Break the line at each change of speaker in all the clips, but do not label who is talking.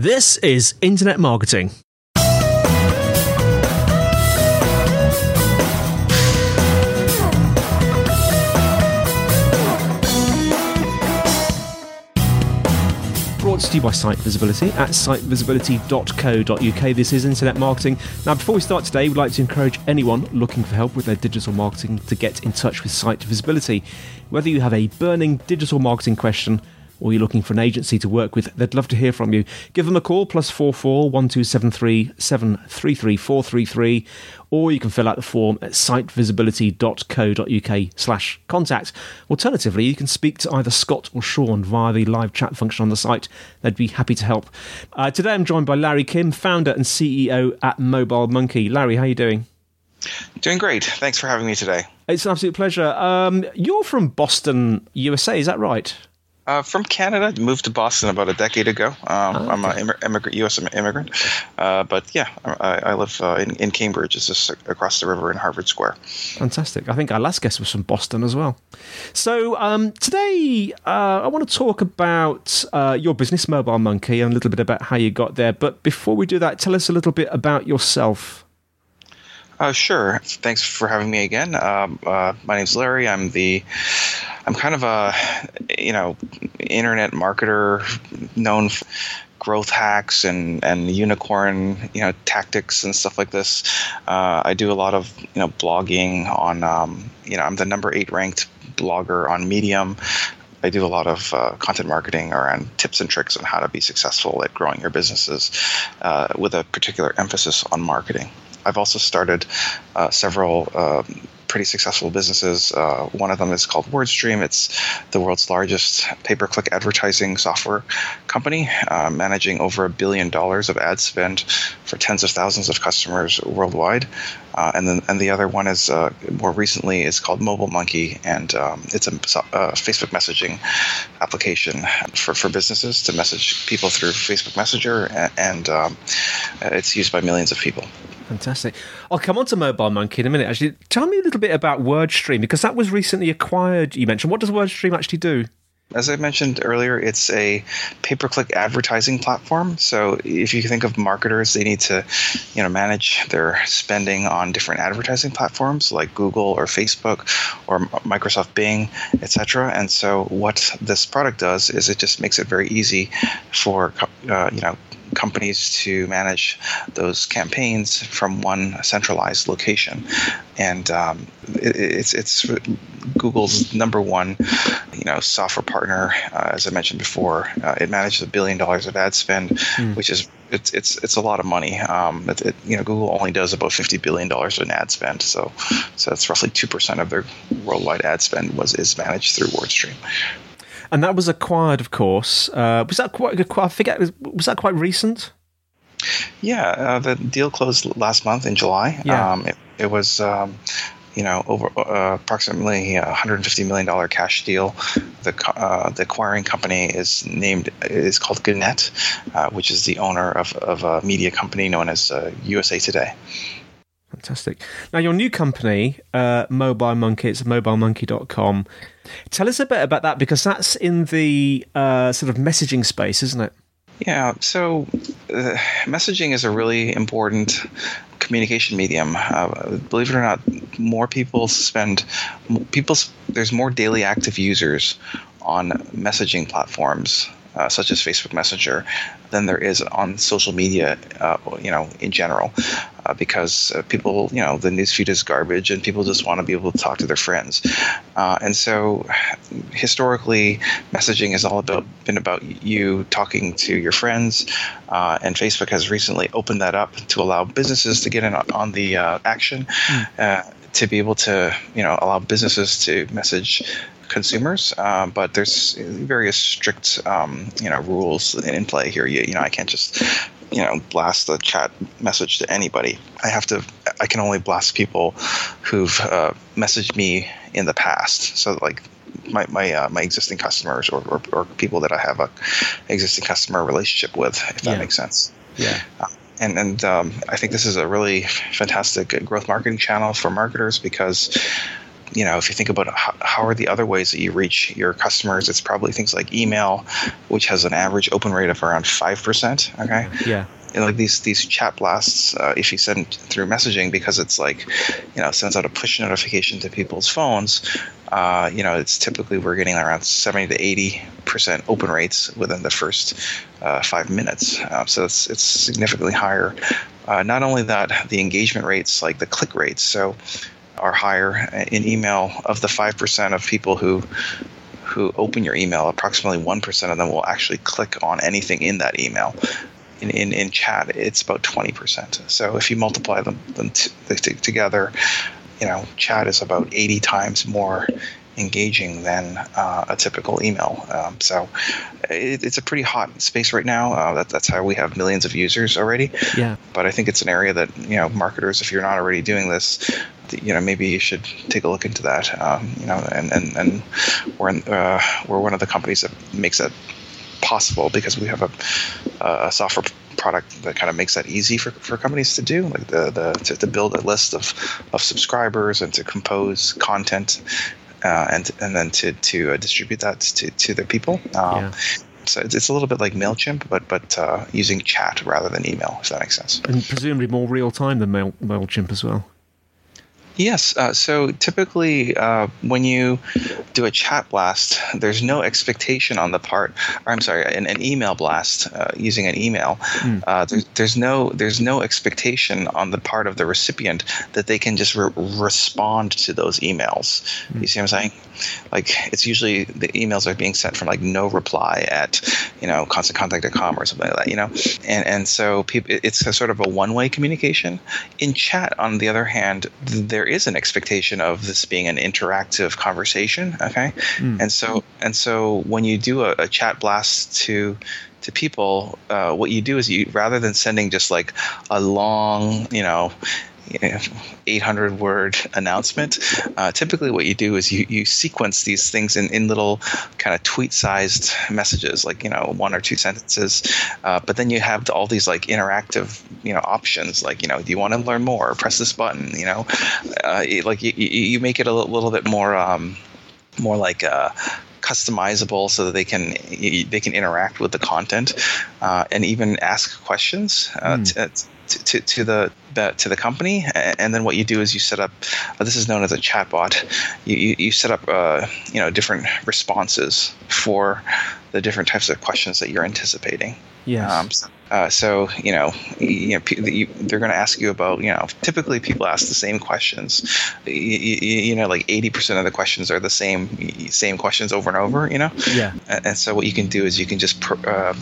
This is Internet Marketing. Brought to you by Site Visibility at sitevisibility.co.uk. This is Internet Marketing. Now, before we start today, we'd like to encourage anyone looking for help with their digital marketing to get in touch with Site Visibility. Whether you have a burning digital marketing question, or you're looking for an agency to work with, they'd love to hear from you. Give them a call, plus 44 1273 733 433, or you can fill out the form at sitevisibility.co.uk slash contact. Alternatively, you can speak to either Scott or Sean via the live chat function on the site. They'd be happy to help. Uh, today I'm joined by Larry Kim, founder and CEO at Mobile Monkey. Larry, how are you doing?
Doing great. Thanks for having me today.
It's an absolute pleasure. Um, you're from Boston, USA, is that right?
Uh, from Canada, moved to Boston about a decade ago. Um, oh, okay. I'm an immigrant, U.S. immigrant, uh, but yeah, I, I live uh, in, in, Cambridge. It's just across the river in Harvard Square.
Fantastic. I think our last guest was from Boston as well. So um, today, uh, I want to talk about uh, your business, Mobile Monkey, and a little bit about how you got there. But before we do that, tell us a little bit about yourself.
Uh, sure. Thanks for having me again. Um, uh, my name's Larry. I'm the I'm kind of a you know internet marketer known for growth hacks and and unicorn you know tactics and stuff like this. Uh, I do a lot of you know blogging on um, you know I'm the number eight ranked blogger on Medium. I do a lot of uh, content marketing around tips and tricks on how to be successful at growing your businesses uh, with a particular emphasis on marketing. I've also started uh, several um, pretty successful businesses. Uh, one of them is called WordStream. It's the world's largest pay-per-click advertising software company, uh, managing over a billion dollars of ad spend for tens of thousands of customers worldwide. Uh, and then and the other one is uh, more recently is called Mobile Monkey, and um, it's a uh, Facebook messaging application for, for businesses to message people through Facebook Messenger, and, and um, it's used by millions of people.
Fantastic. I'll come on to Mobile Monkey in a minute. Actually, tell me a little bit about WordStream because that was recently acquired. You mentioned. What does WordStream actually do?
As I mentioned earlier, it's a pay-per-click advertising platform. So if you think of marketers, they need to, you know, manage their spending on different advertising platforms like Google or Facebook or Microsoft Bing, etc. And so what this product does is it just makes it very easy for, uh, you know, companies to manage those campaigns from one centralized location. And um, it, it's it's Google's number one, you know, software partner. Uh, as I mentioned before, uh, it manages a billion dollars of ad spend, mm. which is it's it's it's a lot of money. Um, it, it, you know, Google only does about fifty billion dollars in ad spend, so so that's roughly two percent of their worldwide ad spend was is managed through WordStream
and that was acquired, of course. Uh, was that quite? I forget. Was that quite recent?
Yeah, uh, the deal closed last month in July. Yeah. Um, it, it, was. Um, you know, over uh, approximately a 150 million dollar cash deal. The uh, the acquiring company is named is called Gannett, uh, which is the owner of, of a media company known as USA uh, Today.
Fantastic. Now, your new company, uh, Mobile Monkey, it's mobilemonkey.com. Tell us a bit about that because that's in the uh, sort of messaging space, isn't it?
Yeah, so uh, messaging is a really important communication medium. Uh, believe it or not, more people spend people. There's more daily active users on messaging platforms uh, such as Facebook Messenger than there is on social media, uh, you know, in general, uh, because uh, people, you know, the newsfeed is garbage, and people just want to be able to talk to their friends, uh, and so historically, messaging has all about been about you talking to your friends, uh, and Facebook has recently opened that up to allow businesses to get in on, on the action. Mm. To be able to, you know, allow businesses to message consumers, uh, but there's various strict, um, you know, rules in play here. You, you know, I can't just, you know, blast a chat message to anybody. I have to. I can only blast people who've uh, messaged me in the past. So like my my uh, my existing customers or, or, or, people that I have a existing customer relationship with, if that yeah. makes sense.
Yeah. Uh,
and and um, I think this is a really fantastic growth marketing channel for marketers because you know, if you think about how, how, are the other ways that you reach your customers, it's probably things like email, which has an average open rate of around five percent. Okay.
Yeah.
And like these these chat blasts, uh, if you send through messaging, because it's like, you know, sends out a push notification to people's phones. Uh, you know, it's typically we're getting around seventy to eighty percent open rates within the first uh, five minutes. Uh, so it's it's significantly higher. Uh, not only that, the engagement rates, like the click rates, so are higher in email. Of the five percent of people who who open your email, approximately one percent of them will actually click on anything in that email. In, in, in chat, it's about 20%. So if you multiply them, them t- t- together, you know, chat is about 80 times more engaging than uh, a typical email. Um, so it, it's a pretty hot space right now. Uh, that, that's how we have millions of users already.
Yeah.
But I think it's an area that you know marketers, if you're not already doing this, you know maybe you should take a look into that. Um, you know, and and and we're in, uh, we're one of the companies that makes that possible because we have a, a software product that kind of makes that easy for, for companies to do, like the, the to, to build a list of, of subscribers and to compose content uh, and and then to to uh, distribute that to to the people. Um, yeah. So it's, it's a little bit like Mailchimp, but but uh, using chat rather than email, if that makes sense.
And presumably more real time than Mail, Mailchimp as well.
Yes. Uh, so typically, uh, when you do a chat blast, there's no expectation on the part, or I'm sorry, an, an email blast uh, using an email. Mm. There's, there's, no there's no expectation on the part of the recipient that they can just re- respond to those emails. Mm. You see what I'm saying? Like it's usually the emails are being sent from like no reply at you know constantcontact.com or something like that. You know, and and so people, it's a sort of a one way communication. In chat, on the other hand, there is an expectation of this being an interactive conversation. Okay, mm. and so and so when you do a, a chat blast to to people, uh, what you do is you rather than sending just like a long, you know, 800 word announcement. Uh, typically, what you do is you, you sequence these things in, in little kind of tweet sized messages, like, you know, one or two sentences. Uh, but then you have all these like interactive, you know, options, like, you know, do you want to learn more? Press this button, you know, uh, like you, you make it a little bit more, um, more like, uh, customizable so that they can they can interact with the content uh, and even ask questions uh, mm. To, to, to, the to the company, and then what you do is you set up. Uh, this is known as a chatbot. You you, you set up uh, you know different responses for the different types of questions that you're anticipating.
Yes. Um,
so, uh, so you know, you know, you, they're going to ask you about you know. Typically, people ask the same questions. You, you, know, like eighty percent of the questions are the same same questions over and over. You know.
Yeah.
And, and so what you can do is you can just pr- uh,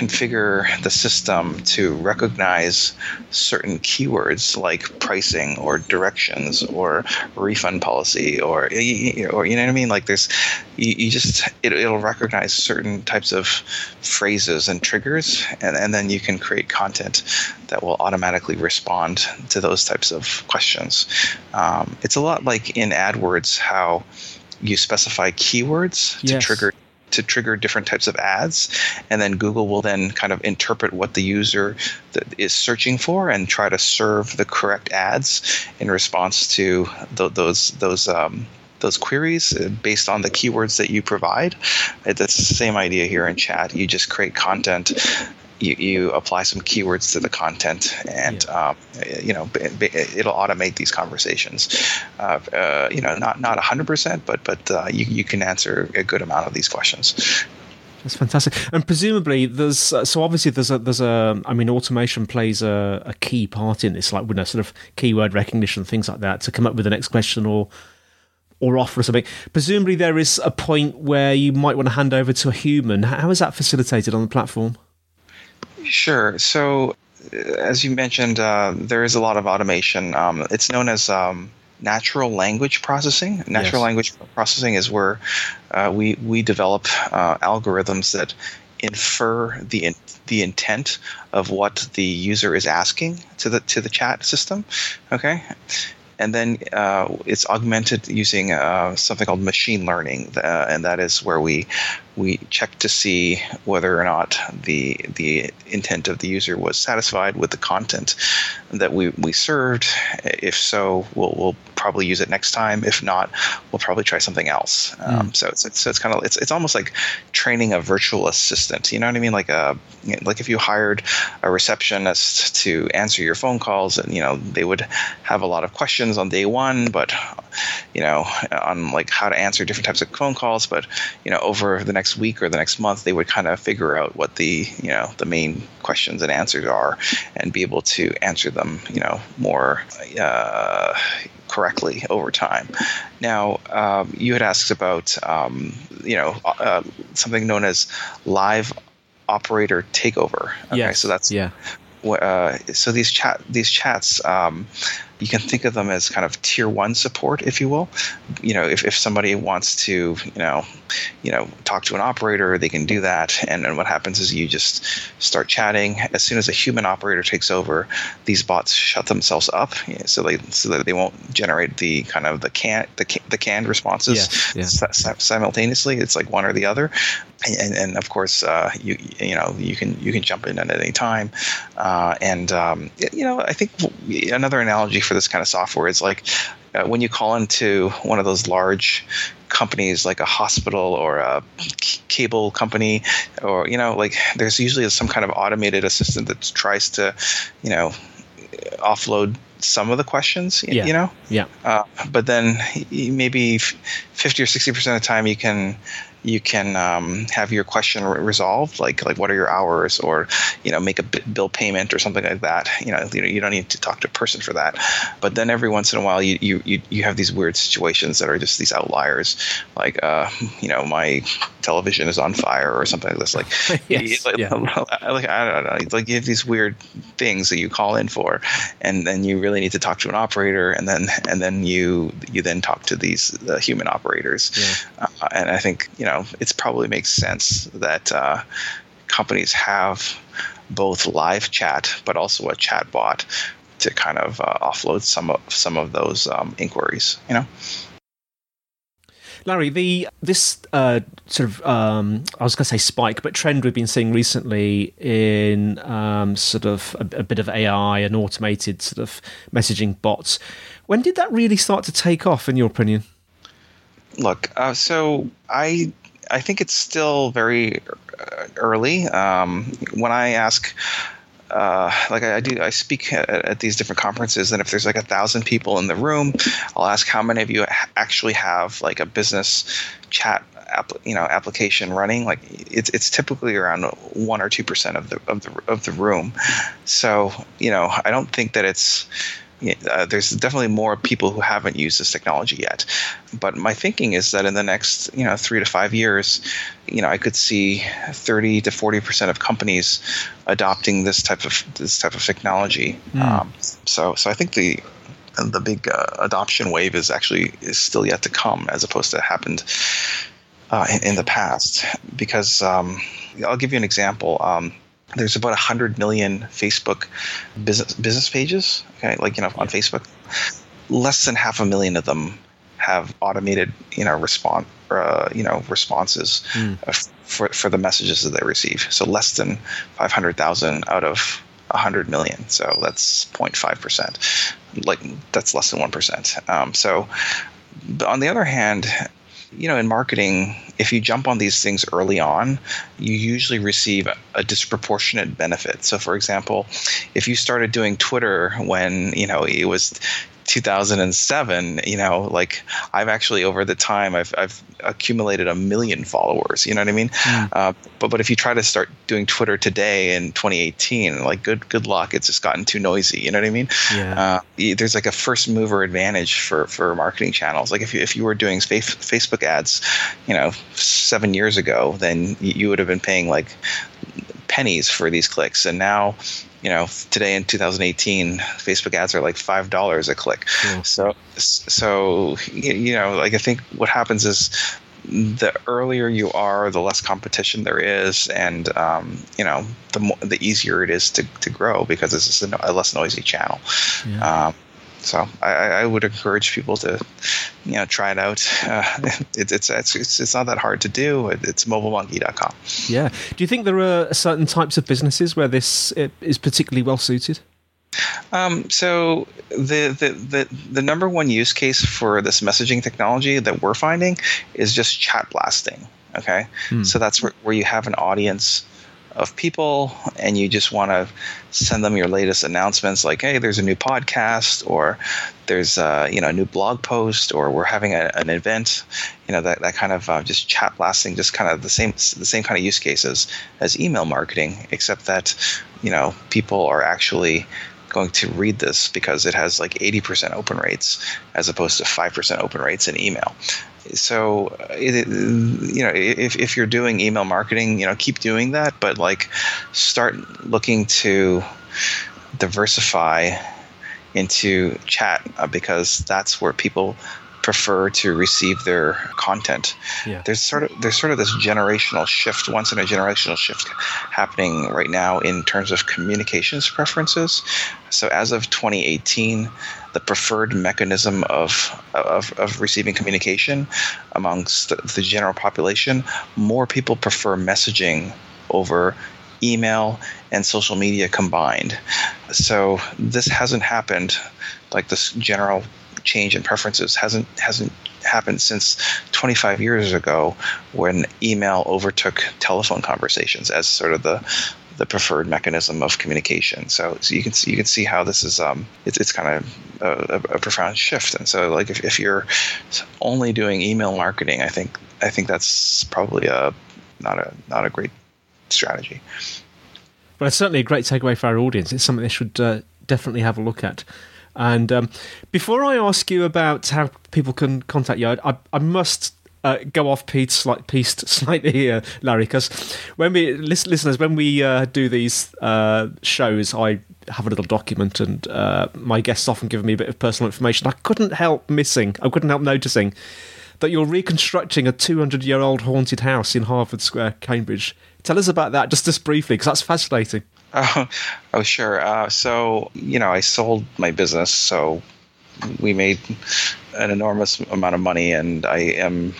configure the system to recognize certain keywords like pricing or directions or refund policy or or you know what I mean. Like there's you, you just it, it'll recognize certain types of phrases and triggers and and then you can create content that will automatically respond to those types of questions. Um, it's a lot like in AdWords how you specify keywords to trigger to trigger different types of ads and then google will then kind of interpret what the user is searching for and try to serve the correct ads in response to th- those those um, those queries uh, based on the keywords that you provide. That's the same idea here in chat. You just create content you, you apply some keywords to the content, and yeah. um, you know it'll automate these conversations. Uh, uh, you know, not not hundred percent, but but uh, you you can answer a good amount of these questions.
That's fantastic, and presumably there's uh, so obviously there's a there's a I mean automation plays a, a key part in this, like with a sort of keyword recognition things like that to come up with the next question or or offer something. Presumably there is a point where you might want to hand over to a human. How is that facilitated on the platform?
Sure. So, uh, as you mentioned, uh, there is a lot of automation. Um, it's known as um, natural language processing. Natural yes. language processing is where uh, we we develop uh, algorithms that infer the in, the intent of what the user is asking to the to the chat system. Okay, and then uh, it's augmented using uh, something called machine learning, uh, and that is where we we check to see whether or not the the intent of the user was satisfied with the content that we, we served. If so, we'll, we'll probably use it next time. If not, we'll probably try something else. Um, mm. So it's, it's, so it's kind of it's, it's almost like training a virtual assistant. You know what I mean? Like a like if you hired a receptionist to answer your phone calls, and you know they would have a lot of questions on day one, but you know on like how to answer different types of phone calls. But you know over the next week or the next month, they would kind of figure out what the you know the main questions and answers are, and be able to answer them you know more. Uh, correctly over time. Now, um, you had asked about um, you know uh, something known as live operator takeover.
Okay, yes.
so that's
yeah.
Uh, so these chat these chats um, you can think of them as kind of tier one support, if you will. You know, if, if somebody wants to, you know, you know, talk to an operator, they can do that. And, and what happens is you just start chatting. As soon as a human operator takes over, these bots shut themselves up, so they so that they won't generate the kind of the can the, the canned responses yeah. simultaneously. It's like one or the other. And, and, of course, uh, you you know you can you can jump in at any time, uh, and um, you know I think another analogy for this kind of software. Is like uh, when you call into one of those large companies like a hospital or a c- cable company or you know like there's usually some kind of automated assistant that tries to you know offload some of the questions
yeah.
you know?
Yeah.
Uh, but then maybe 50 or 60 percent of the time you can you can um, have your question re- resolved, like like what are your hours, or you know make a b- bill payment or something like that. You know, you know you don't need to talk to a person for that. But then every once in a while, you you you, you have these weird situations that are just these outliers, like uh, you know my television is on fire or something like this. Like,
yes,
like,
yeah.
like I don't know, like you have these weird things that you call in for, and then you really need to talk to an operator, and then and then you you then talk to these the human operators,
yeah.
uh, and I think you know know, it probably makes sense that uh, companies have both live chat but also a chat bot to kind of uh, offload some of some of those um, inquiries. You know.
Larry, the this uh, sort of um, I was going to say spike, but trend we've been seeing recently in um, sort of a, a, bit of AI and automated sort of messaging bots. When did that really start to take off, in your opinion?
Look, uh, so I I think it's still very uh, early. Um, when I ask, uh, like I, I, do, I speak at, at, these different conferences, and if there's like a thousand people in the room, I'll ask how many of you actually have like a business chat app, you know application running like it's it's typically around one or two percent of the of the of the room so you know i don't think that it's uh, there's definitely more people who haven't used this technology yet. But my thinking is that in the next, you know, three to five years, you know, I could see 30 to 40 percent of companies adopting this type of this type of technology. Mm. Um, so, so I think the the big uh, adoption wave is actually is still yet to come, as opposed to happened uh, in, in, the past. Because um, I'll give you an example. Um, there's about 100 million Facebook business business pages, okay, like you know on Facebook. Less than half a million of them have automated, you know, response, uh, you know, responses mm. for for the messages that they receive. So less than 500,000 out of 100 million. So that's 0.5 percent. Like that's less than one percent. Um, so, on the other hand, you know, in marketing, if you jump on these things early on, you usually receive a disproportionate benefit. So, for example, if you started doing Twitter when you know it was 2007 you know like i've actually over the time i've, I've accumulated a million followers you know what i mean mm. uh, but but if you try to start doing twitter today in 2018 like good good luck it's just gotten too noisy you know what i mean
yeah.
Uh, there's like a first mover advantage for for marketing channels like if you if you were doing facebook ads you know seven years ago then you would have been paying like pennies for these clicks and now you know today in 2018 facebook ads are like five dollars a click. So so you know like i think what happens is the earlier you are the less competition there is and um, you know the more the easier it is to, to grow because it's just a, a less noisy channel.
Yeah. um,
so I, I, would encourage people to, you know, try it out. Uh, it, it's, it's it's not that hard to do. It's mobilemonkey.com.
Yeah. Do you think there are certain types of businesses where this is particularly well suited?
Um, so the, the the the number one use case for this messaging technology that we're finding is just chat blasting. Okay, hmm. so that's where, where you have an audience of people and you just want to send them your latest announcements like hey there's a new podcast or there's a, you know a new blog post or we're having a, an event you know that, that kind of uh, just chat blasting just kind of the same the same kind of use cases as email marketing except that you know people are actually going to read this because it has like 80% open rates as opposed to 5% open rates in email. So, uh, it, you know, if, if you're doing email marketing, you know, keep doing that, but like start looking to diversify into chat uh, because that's where people prefer to receive their content. Yeah. There's sort of there's sort of this generational shift, once in a generational shift happening right now in terms of communications preferences. So as of 2018, the preferred mechanism of of, of receiving communication amongst the, the general population, more people prefer messaging over email and social media combined. So this hasn't happened like this general change in preferences hasn't hasn't happened since 25 years ago when email overtook telephone conversations as sort of the the preferred mechanism of communication. So, so you can see you can see how this is um, it's, it's kind of a, a, profound shift. And so like if, if you're only doing email marketing, I think I think that's probably a not a not a great strategy.
But it's certainly a great takeaway for our audience. It's something they should uh, definitely have a look at. And um, before I ask you about how people can contact you, I, I must uh, go off piece, slightly here, Larry, because when we listeners, when we uh, do these uh, shows, I have a little document, and uh, my guests often give me a bit of personal information. I couldn't help missing, I couldn't help noticing that you're reconstructing a 200 year old haunted house in Harvard Square, Cambridge. Tell us about that, just just briefly, because that's fascinating.
Oh, oh sure. Uh, so, you know, I sold my business, so we made an enormous amount of money, and I am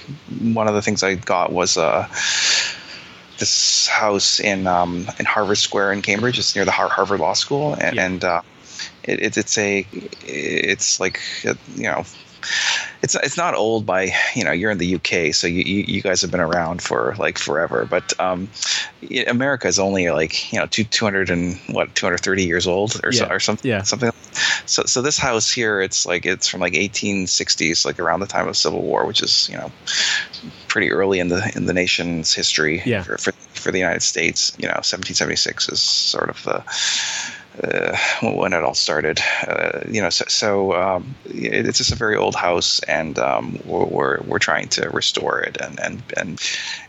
one of the things I got was uh, this house in um, in Harvard Square in Cambridge. It's near the Harvard Law School, and, yeah. and uh, it, it's a it's like you know it's it's not old by you know you're in the UK, so you, you, you guys have been around for like forever. But um, America is only like you know two two hundred and what two hundred thirty years old or yeah. so, or something yeah. something. So so this house here, it's like it's from like eighteen sixties, like around the time of Civil War, which is you know pretty early in the in the nation's history
yeah.
for, for for the United States. You know, seventeen seventy six is sort of the uh, when it all started. Uh, you know, so, so um, it's just a very old house, and um, we're, we're trying to restore it, and and, and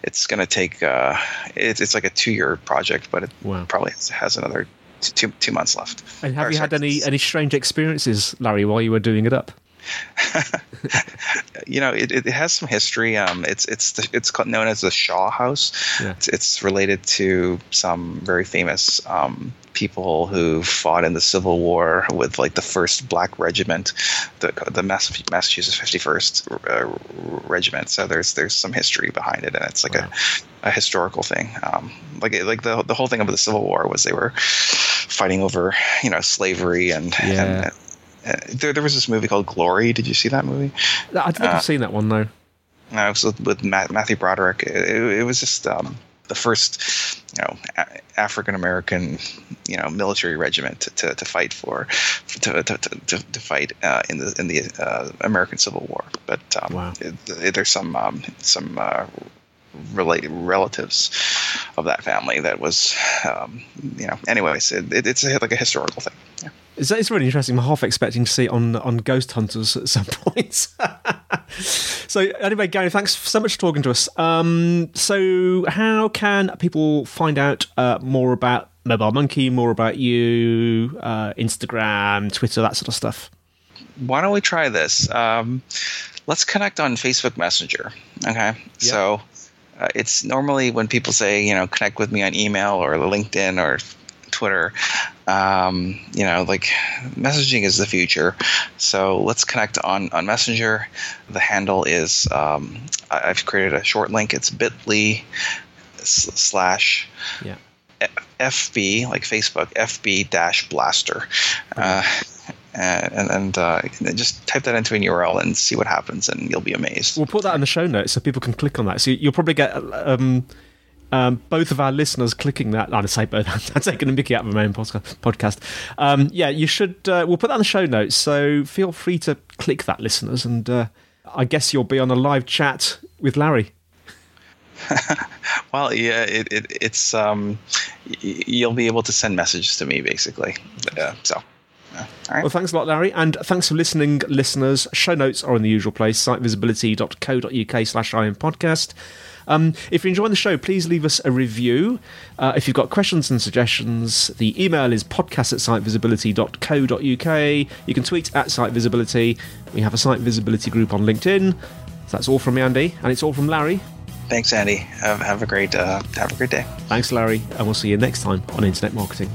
it's going to take uh, it's it's like a two year project, but it wow. probably has, another two two months left.
And have or, you had any any strange experiences, Larry, while you were doing it up?
you know, it, it has some history. Um, it's it's the, it's known as the Shaw House. Yeah. It's, it's, related to some very famous um, people who fought in the Civil War with like the first Black Regiment, the the Massachusetts 51st uh, Regiment. So there's there's some history behind it, and it's like wow. a, a historical thing. Um, like like the the whole thing about the Civil War was they were fighting over you know slavery and, yeah. and uh, there, there was this movie called Glory. Did you see that movie?
I think uh, I've seen that one though.
No, it was with, with Matthew Broderick. It, it, was just um, the first, you know, African American, you know, military regiment to, to, to fight for, to to, to, to fight uh, in the in the uh, American Civil War. But um, wow. it, there's some um, some uh, related relatives of that family that was, um, you know. Anyways, it, it's a, like a historical thing. Yeah.
It's, it's really interesting. I'm half expecting to see it on on Ghost Hunters at some point. so anyway, Gary, thanks so much for talking to us. Um, so how can people find out uh, more about Mobile Monkey, more about you, uh, Instagram, Twitter, that sort of stuff?
Why don't we try this? Um, let's connect on Facebook Messenger. Okay, yep. so. Uh, it's normally when people say, you know, connect with me on email or LinkedIn or Twitter. um, you know, like messaging is the future. So let's connect on, on Messenger. The handle is, um, I- I've created a short link. It's bit.ly slash
Yeah.
FB, like Facebook, FB dash blaster. Uh, and and uh, just type that into an URL and see what happens, and you'll be amazed.
We'll put that in the show notes so people can click on that. So you'll probably get um, um, both of our listeners clicking that. I'd say both. I'm taking a mickey out of my own podcast. Um, yeah, you should. Uh, we'll put that in the show notes. So feel free to click that, listeners, and uh, I guess you'll be on a live chat with Larry.
Well, yeah, it, it, it's um, you'll be able to send messages to me basically. So. All right.
Well, thanks a lot, Larry, and thanks for listening, listeners. Show notes are in the usual place: sitevisibility.co.uk slash podcast. Um, if you're enjoying the show, please leave us a review. Uh, if you've got questions and suggestions, the email is podcast at sitevisibility.co.uk. You can tweet at sitevisibility. We have a site visibility group on LinkedIn. So that's all from me, Andy, and it's all from Larry.
Thanks, Andy. Have, have a great uh, have a great day.
Thanks, Larry, and we'll see you next time on Internet Marketing.